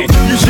You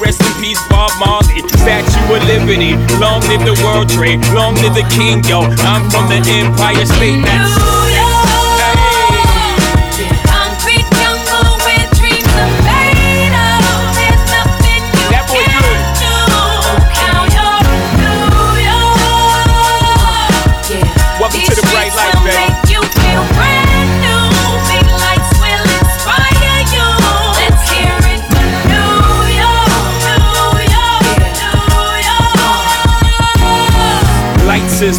rest in peace, Bob Marley. Statue of Liberty, long live the World Trade, long live the King, yo. I'm from the Empire State. That's is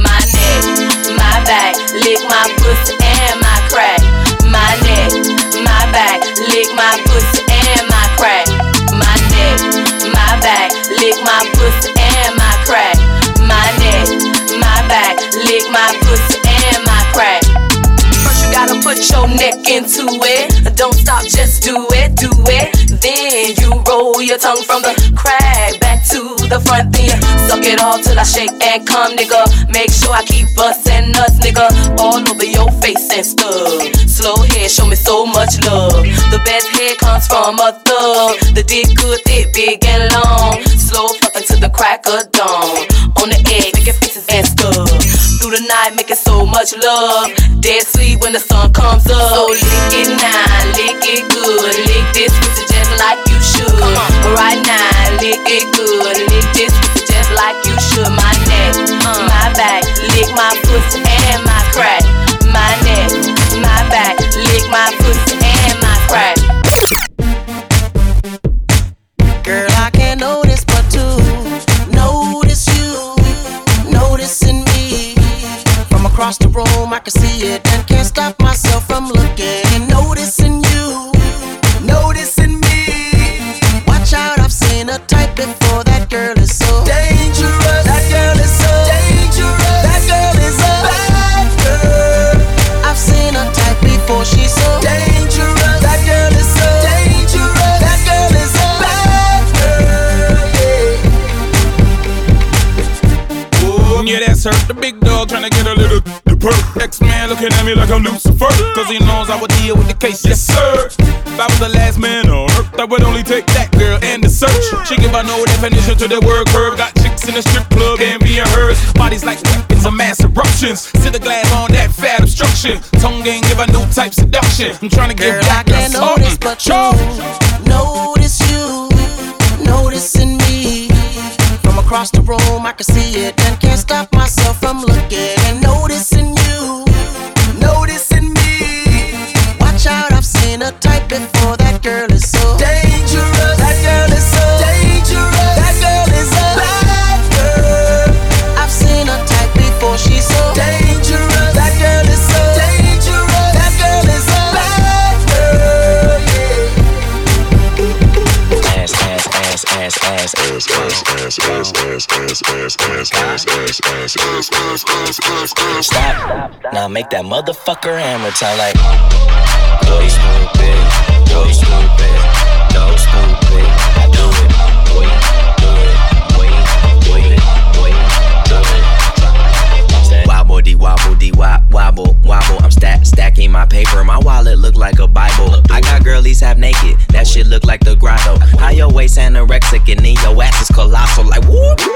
My neck, my back, lick my pussy and my crack. My neck, my back, lick my pussy and my crack. My neck, my back, lick my pussy and my crack. My neck, my back, lick my pussy and put your neck into it. Don't stop, just do it, do it. Then you roll your tongue from the crack back to the front. Then you suck it all till I shake and come, nigga. Make sure I keep bustin' nuts, nigga, all over your face and stuff. Slow head, show me so much love. The best head comes from a thug. The dick good, thick, big and long. Slow fucking to the crack of dawn. On the egg, making faces and stuff. Night, making so much love. Dead sleep when the sun comes up. So lick it now, lick it good. Lick this pussy just like you should. Right now, lick it good. Lick this pussy just like you should. My neck, uh. my back, lick my pussy and my crack. My neck, my back, across the room, I can see it and can't stop myself from perk. X man looking at me like I'm Lucifer. Cause he knows I would deal with the case, yes sir. If I was the last man on earth, I would only take that girl and the search. She give a no definition to the word curve. Got chicks in the strip club and being hers. Bodies like weapons of mass eruptions. Sit the glass on that fat obstruction. Tongue game give a new type seduction. I'm trying to give girl, back I can't notice, but you notice you noticing me. From across the room, I can see it and can't stop Stop. Now make that motherfucker hammer time like. Boy, stupid. Stupid. Stupid. Wobble wobble wobble wobble. I'm stack stacking my paper. My wallet look like a Bible. I got girlies half naked. That shit look like the grotto. How your waist anorexic and then your ass is colossal. Like whoop.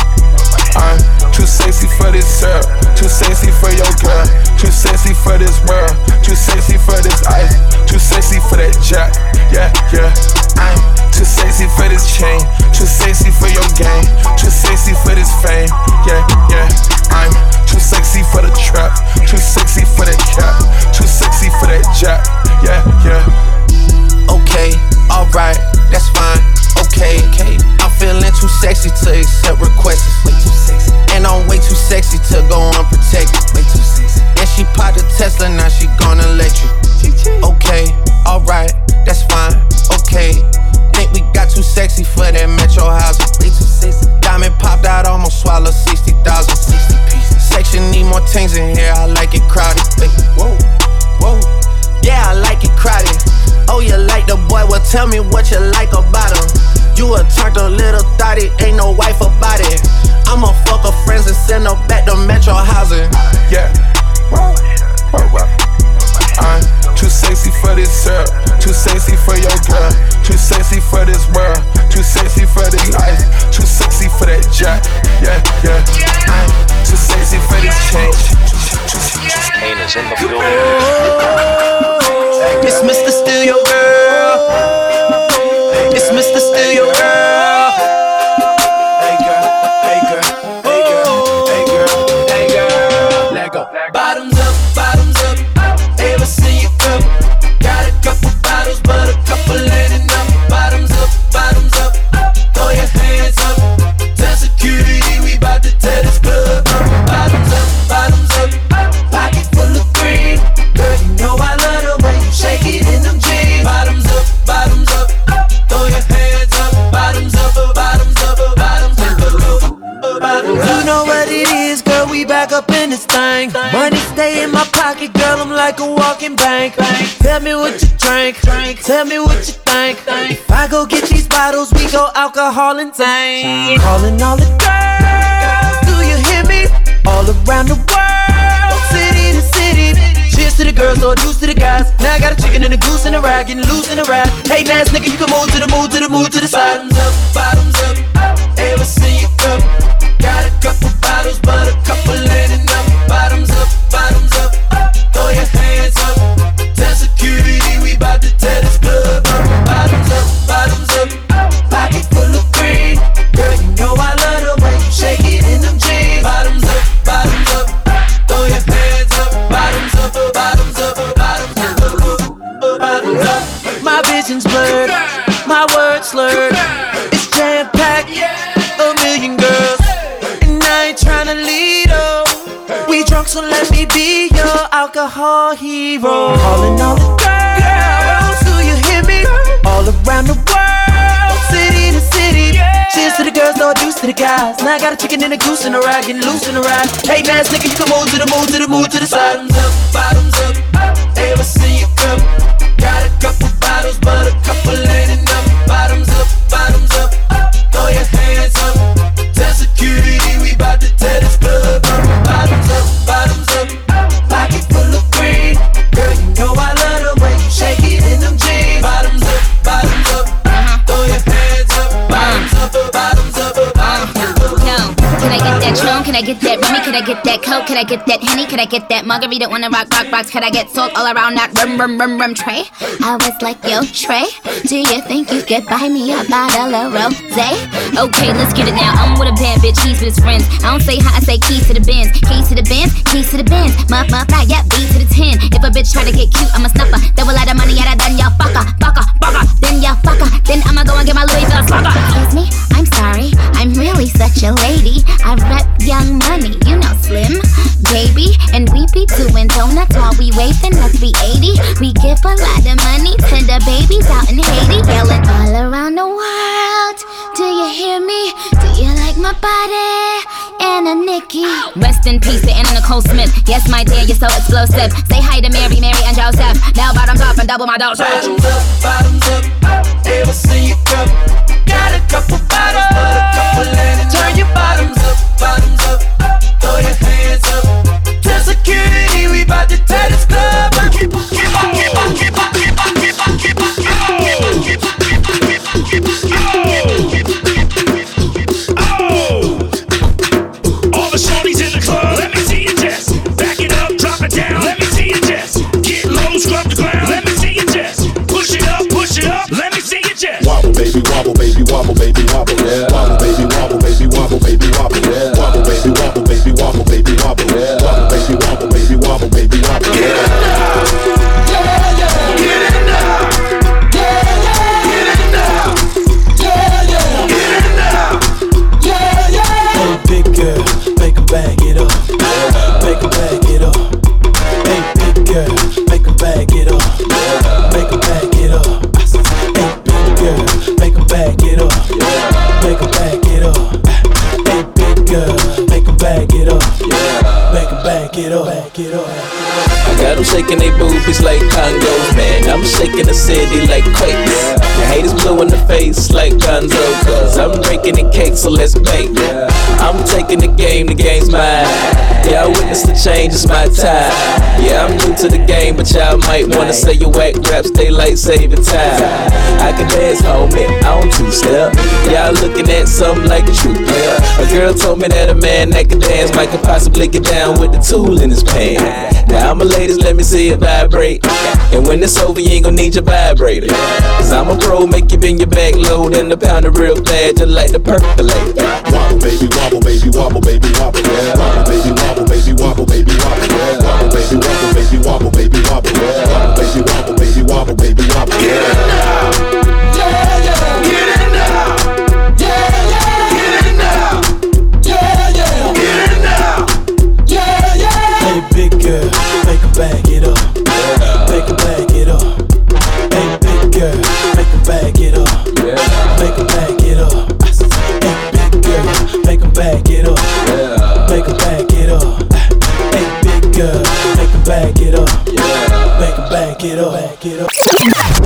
I'm too sexy for this syrup, too sexy for your girl, too sexy for this world, too sexy back up in this thing. Money stay in my pocket, girl, I'm like a walking bank. Tell me what you drink, tell me what you think. If I go get these bottles, we go alcohol and tank. Calling all the girls, do you hear me? All around the world, city to city. Cheers to the girls, or juice to the guys. Now I got a chicken and a goose and a rag, getting loose in a ride. Hey, ass nigga, you can move to the move to the move to the side. Bottoms up, bottoms up. Alcohol hero. Calling all the girls, do you hear me? All around the world, city to city. Cheers to the girls, no juice to the guys. Now I got a chicken and a goose in a ride, getting loose in the ride. Hey man, nigga, you can move to the move to the move to the side. Bottoms up, bottoms up. Ever see you come? Got a couple bottles, but a couple ain't enough. Bottoms up, bottoms up. Throw your hands up. Can I get that Tron? Can I get that Remy? Can I get that Coke? Can I get that Henny? Can I get that Margarita on the rock, rock, rocks? Can I get salt all around that rum, rum, rum, rum tray? I was like, yo, Trey, do you think you could buy me a bottle of rosé? Okay, let's get it now. I'm with a bad bitch, he's with his friends. I don't say hi, I say keys to the bins. Keys to the bins, keys to the bins. Muff, muff, right, yeah, B to the 10. If a bitch try to get cute, I'm a snuffer. A lot of money at her, then y'all fucker, fucker, fucker. Then y'all fucker. Then I'ma go and get my Louis Vuitton. Excuse me, I'm sorry. I'm really such a lady. I rep young money, you know, slim, baby. And we be doing donuts while we waving, must be 80. We give a lot of money to the babies out in Haiti. Yelling all around the world. Do you hear me? Do you like my body? Anna Nikki. Rest in peace to Anna Nicole Smith. Yes, my dear, you're so explosive. Say hi to Mary, Mary, and Joseph. Now bottoms up and double my dose. Bottoms up, bottoms up. Ever see you come? Got a couple bottles, but a couple ain't enough. Turn your bottoms up, bottoms up. Throw your hands up. Tell security we bout to tear this club Keep up. All Just Wobble, baby, wobble, baby, wobble, baby, wobble. Wobble, baby, wobble, baby, wobble, baby, wobble. Wobble, baby, wobble, baby, wobble, baby, wobble. Wobble, baby, wobble, baby, wobble, baby, wobble. I got shaking they boobies like congos, man. I'm shaking the city like quakes. Your haters blue in the face like Gonzo, cause I'm drinking the cake, so let's bake. I'm taking the game, the game's mine. Yeah, I witnessed the change, it's my time. Yeah, I'm new to the game, but y'all might wanna say you whack raps, they like saving time. I can dance, homie, I don't two step. Y'all looking at something like a true player. A girl told me that a man that can dance might could possibly get down with the tool in his pants. Now, I'm a ladies, let me see it vibrate. And when it's over, you ain't gonna need your vibrator. Cause I'm a pro, make you bend your back low, then the pound it real fast, just like the percolate. Wobble, baby, wobble, baby, wobble, baby, wobble. Wobble, baby, wobble, baby, wobble, baby, wobble. Wobble, baby, wobble, baby, wobble, baby, wobble. Wobble, baby, wobble, baby, wobble, baby, wobble. Hey, bag it up. Make 'em bag it up. Hey, big girl, make 'em bag it up. Yeah. Make 'em bag it up. Hey, big girl, make 'em bag it up. Yeah. Make 'em bag it up. Hey, big girl, make 'em bag it up. Make 'em bag it up. Bag it up.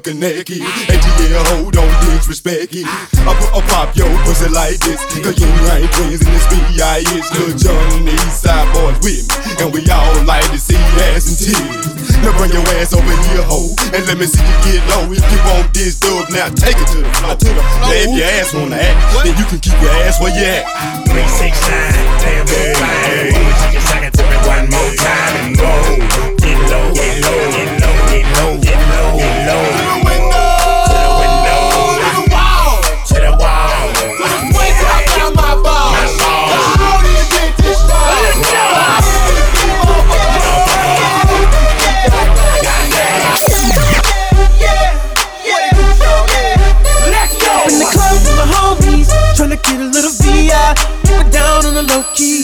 motherfucker naked. And yeah, hold on, disrespect it. I put a pop yo pussy like this. Cause you ain't twins in this B.I. B.I.S. the Johnny, side boys with me. And we all like to see ass and tears. Now bring your ass over here, ho, and let me see you get low. If you want this dub, now take it to the floor. To the floor. Now if your ass wanna act, what? then you can keep your ass where you at. Three, six, nine, damn, hey, five. Hey. Chicken sockets, one more time and go. Get low, get low, get low. low key.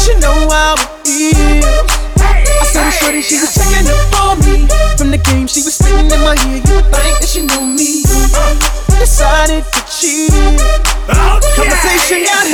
She know how it is. I said it shorty, she was checking up on me. From the game, she was singing in my ear. You think that she knew me. Decided to cheat. Oh, Conversation got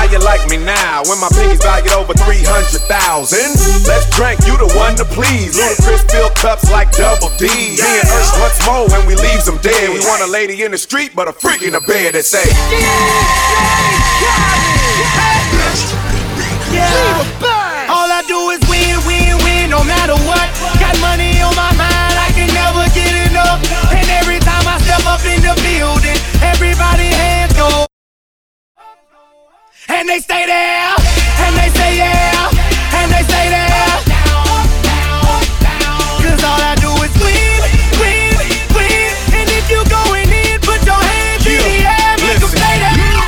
How you like me now when my pinky's valued over 300,000? Let's drink, you the one to please. Ludacris fill cups like double D. Me and Ursh once more when we leaves them dead. We want a lady in the street, but a freak in the bed that say, Yeah. All I do is win, win, win, no matter what. Got money on my mind, I can never get enough. And every time I step up in the building, everybody. And they stay there, and they say yeah, and they stay there. Cause all I do is win, win, win. And if you going in, put your hands in the air, make 'em stay there.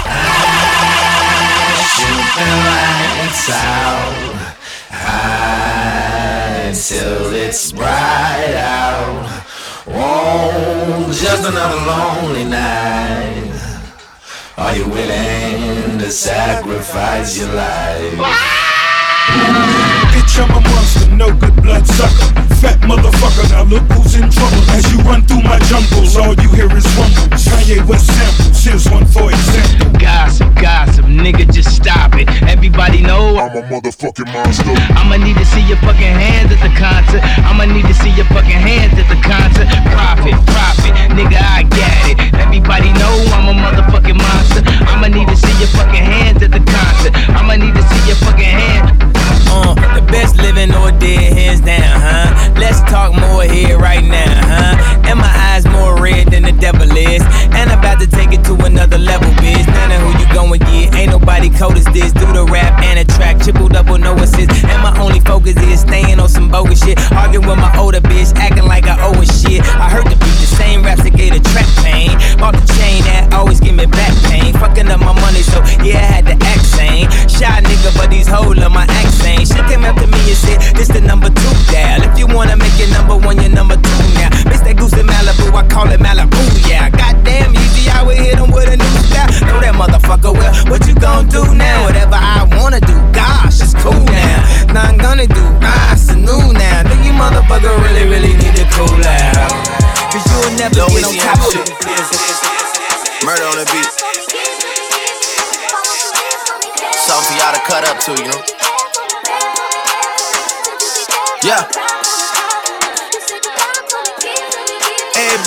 Shooting lights out high till it's bright out. Oh, just another lonely night. Are you willing to sacrifice your life? Bitch, I'm a monster, no good blood sucker. Fat motherfucker, now look who's in trouble. As you run through my jungles, all you hear is rumbles. Kanye West samples, here's one for example. Gossip, gossip, nigga, just stop it. Everybody know I'm a motherfucking monster. I'ma need to see your fucking hands at the concert. I'ma need to see your fucking hands at the concert. Profit, profit, nigga, I get it. Everybody know I'm a motherfucking monster. I'ma need to see your fucking hands at the concert. I'ma need to see your fucking hands. Uh, the best living or dead, hands down, huh? Let's talk more here right now, huh? And my eyes more red than the devil is. And I'm about to take it to another level, bitch. None of who you going get, ain't nobody cold as this. Do the rap and a track, triple double, no assist. And my only focus is staying on some bogus shit. Arguing with my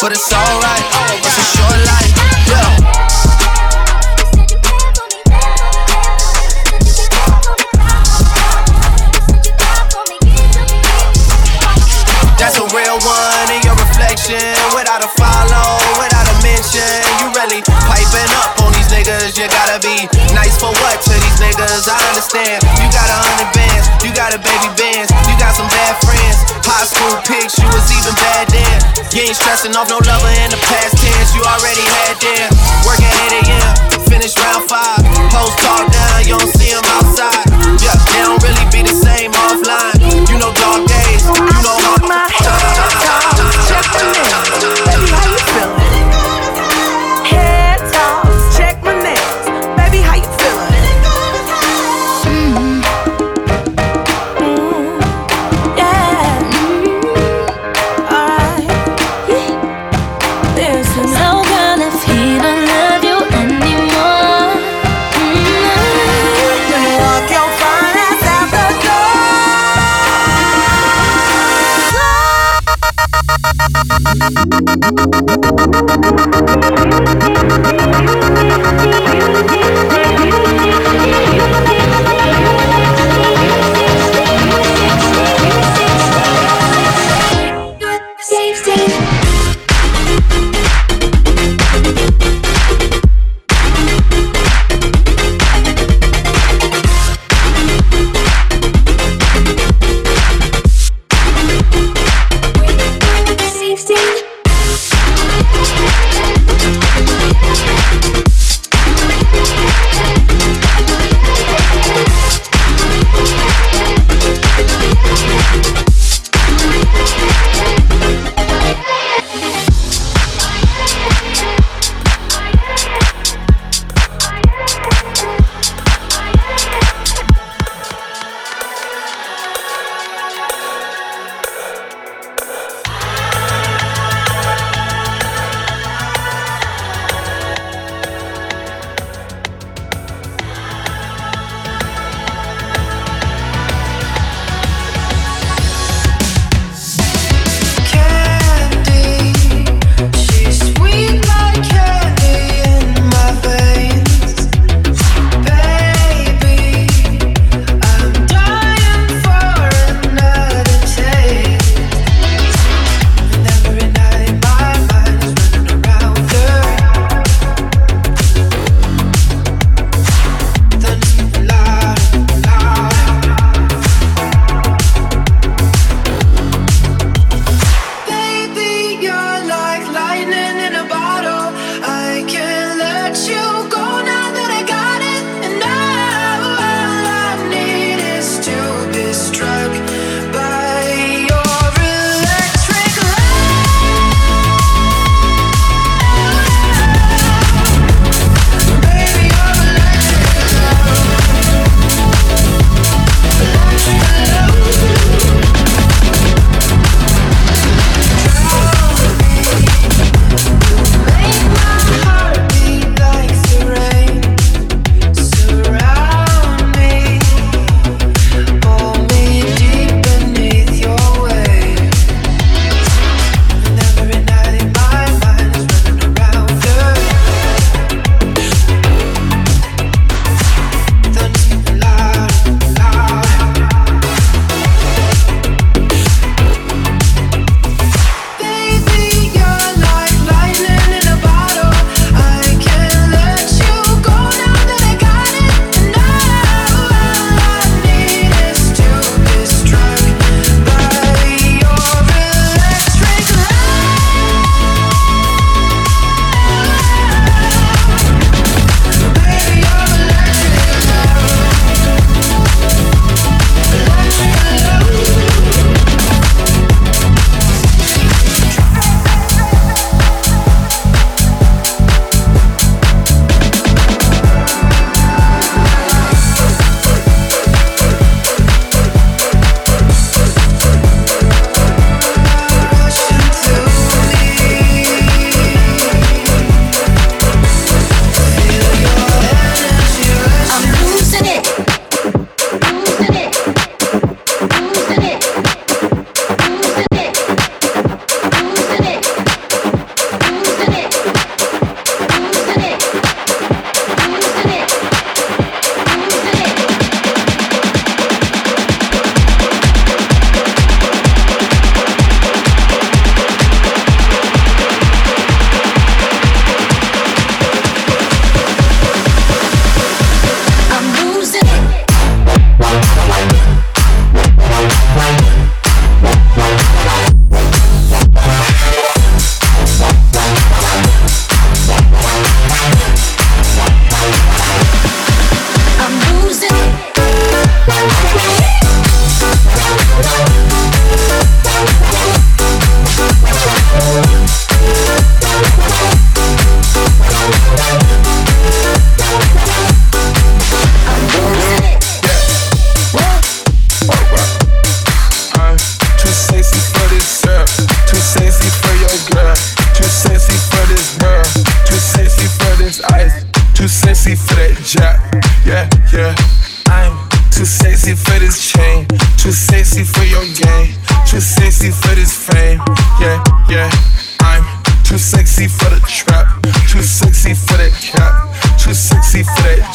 but it's alright. It's a short life, yeah. That's a real one in your reflection. Without a follow, without a mention. You really piping up on these niggas. You gotta be nice for what to these niggas? I understand. You got a hundred bands, you got a baby bands, you got some bad friends. High school pics, you was even then. You ain't stressing off no lover in the past tense. You already had them. Working 8 a.m., finish round five. Post talk down, you don't see them outside. Yeah, they don't really be the same offline. Thank you.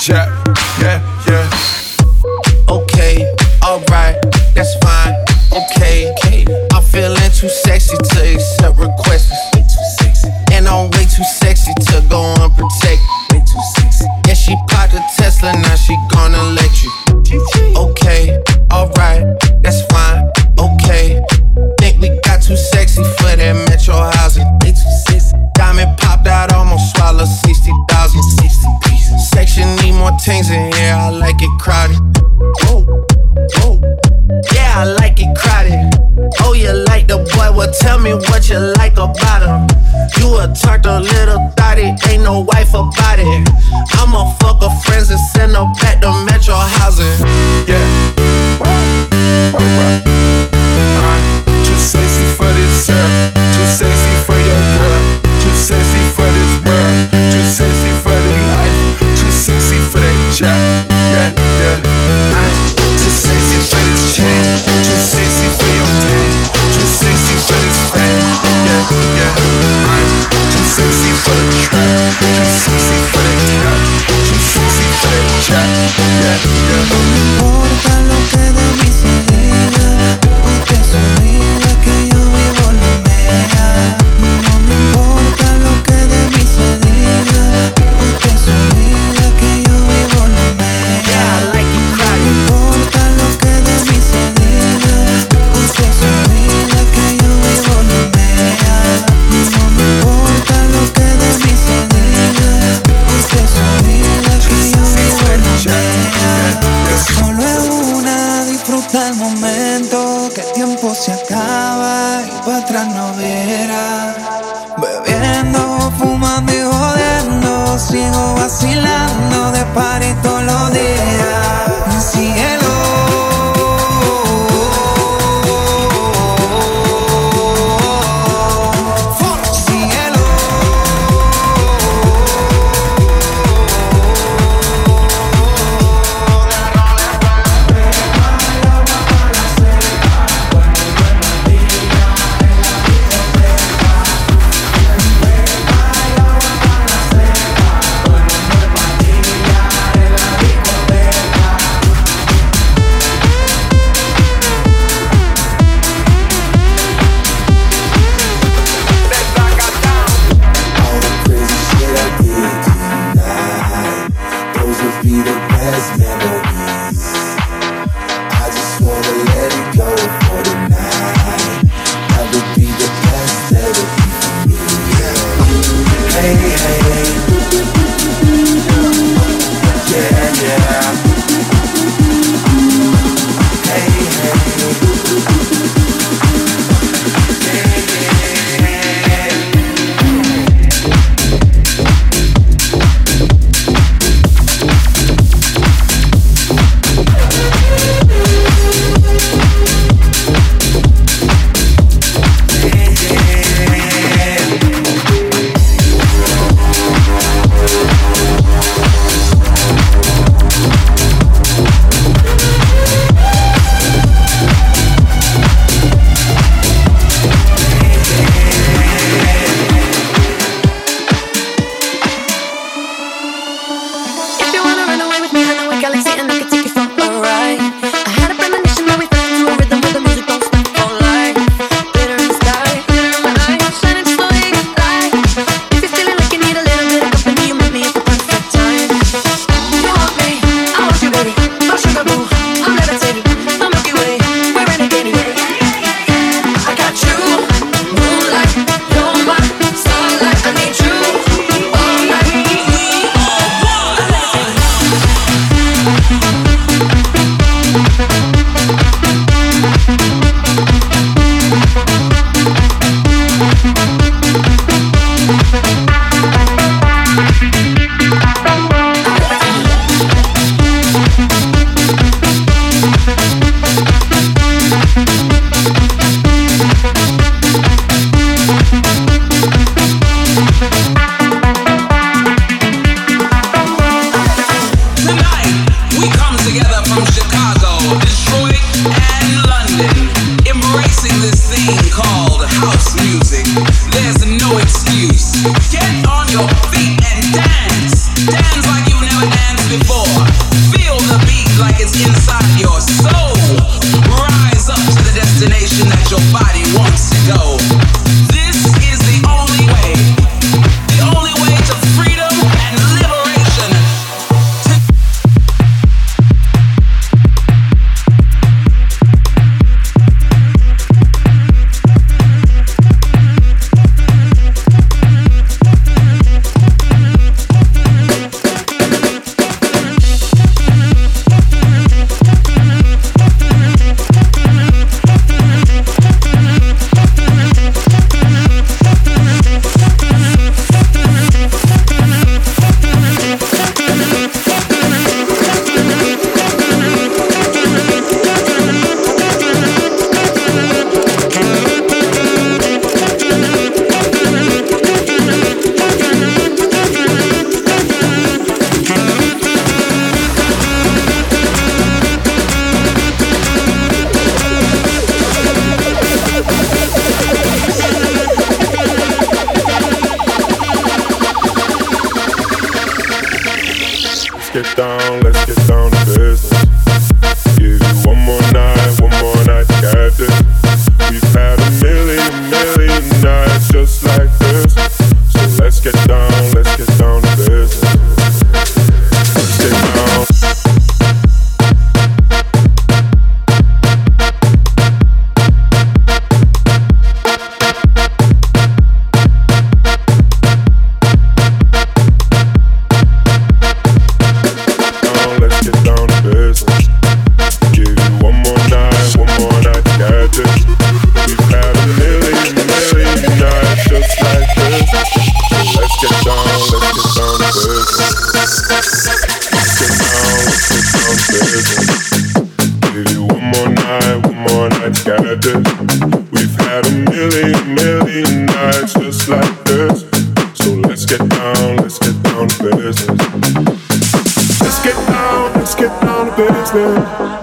For fix it.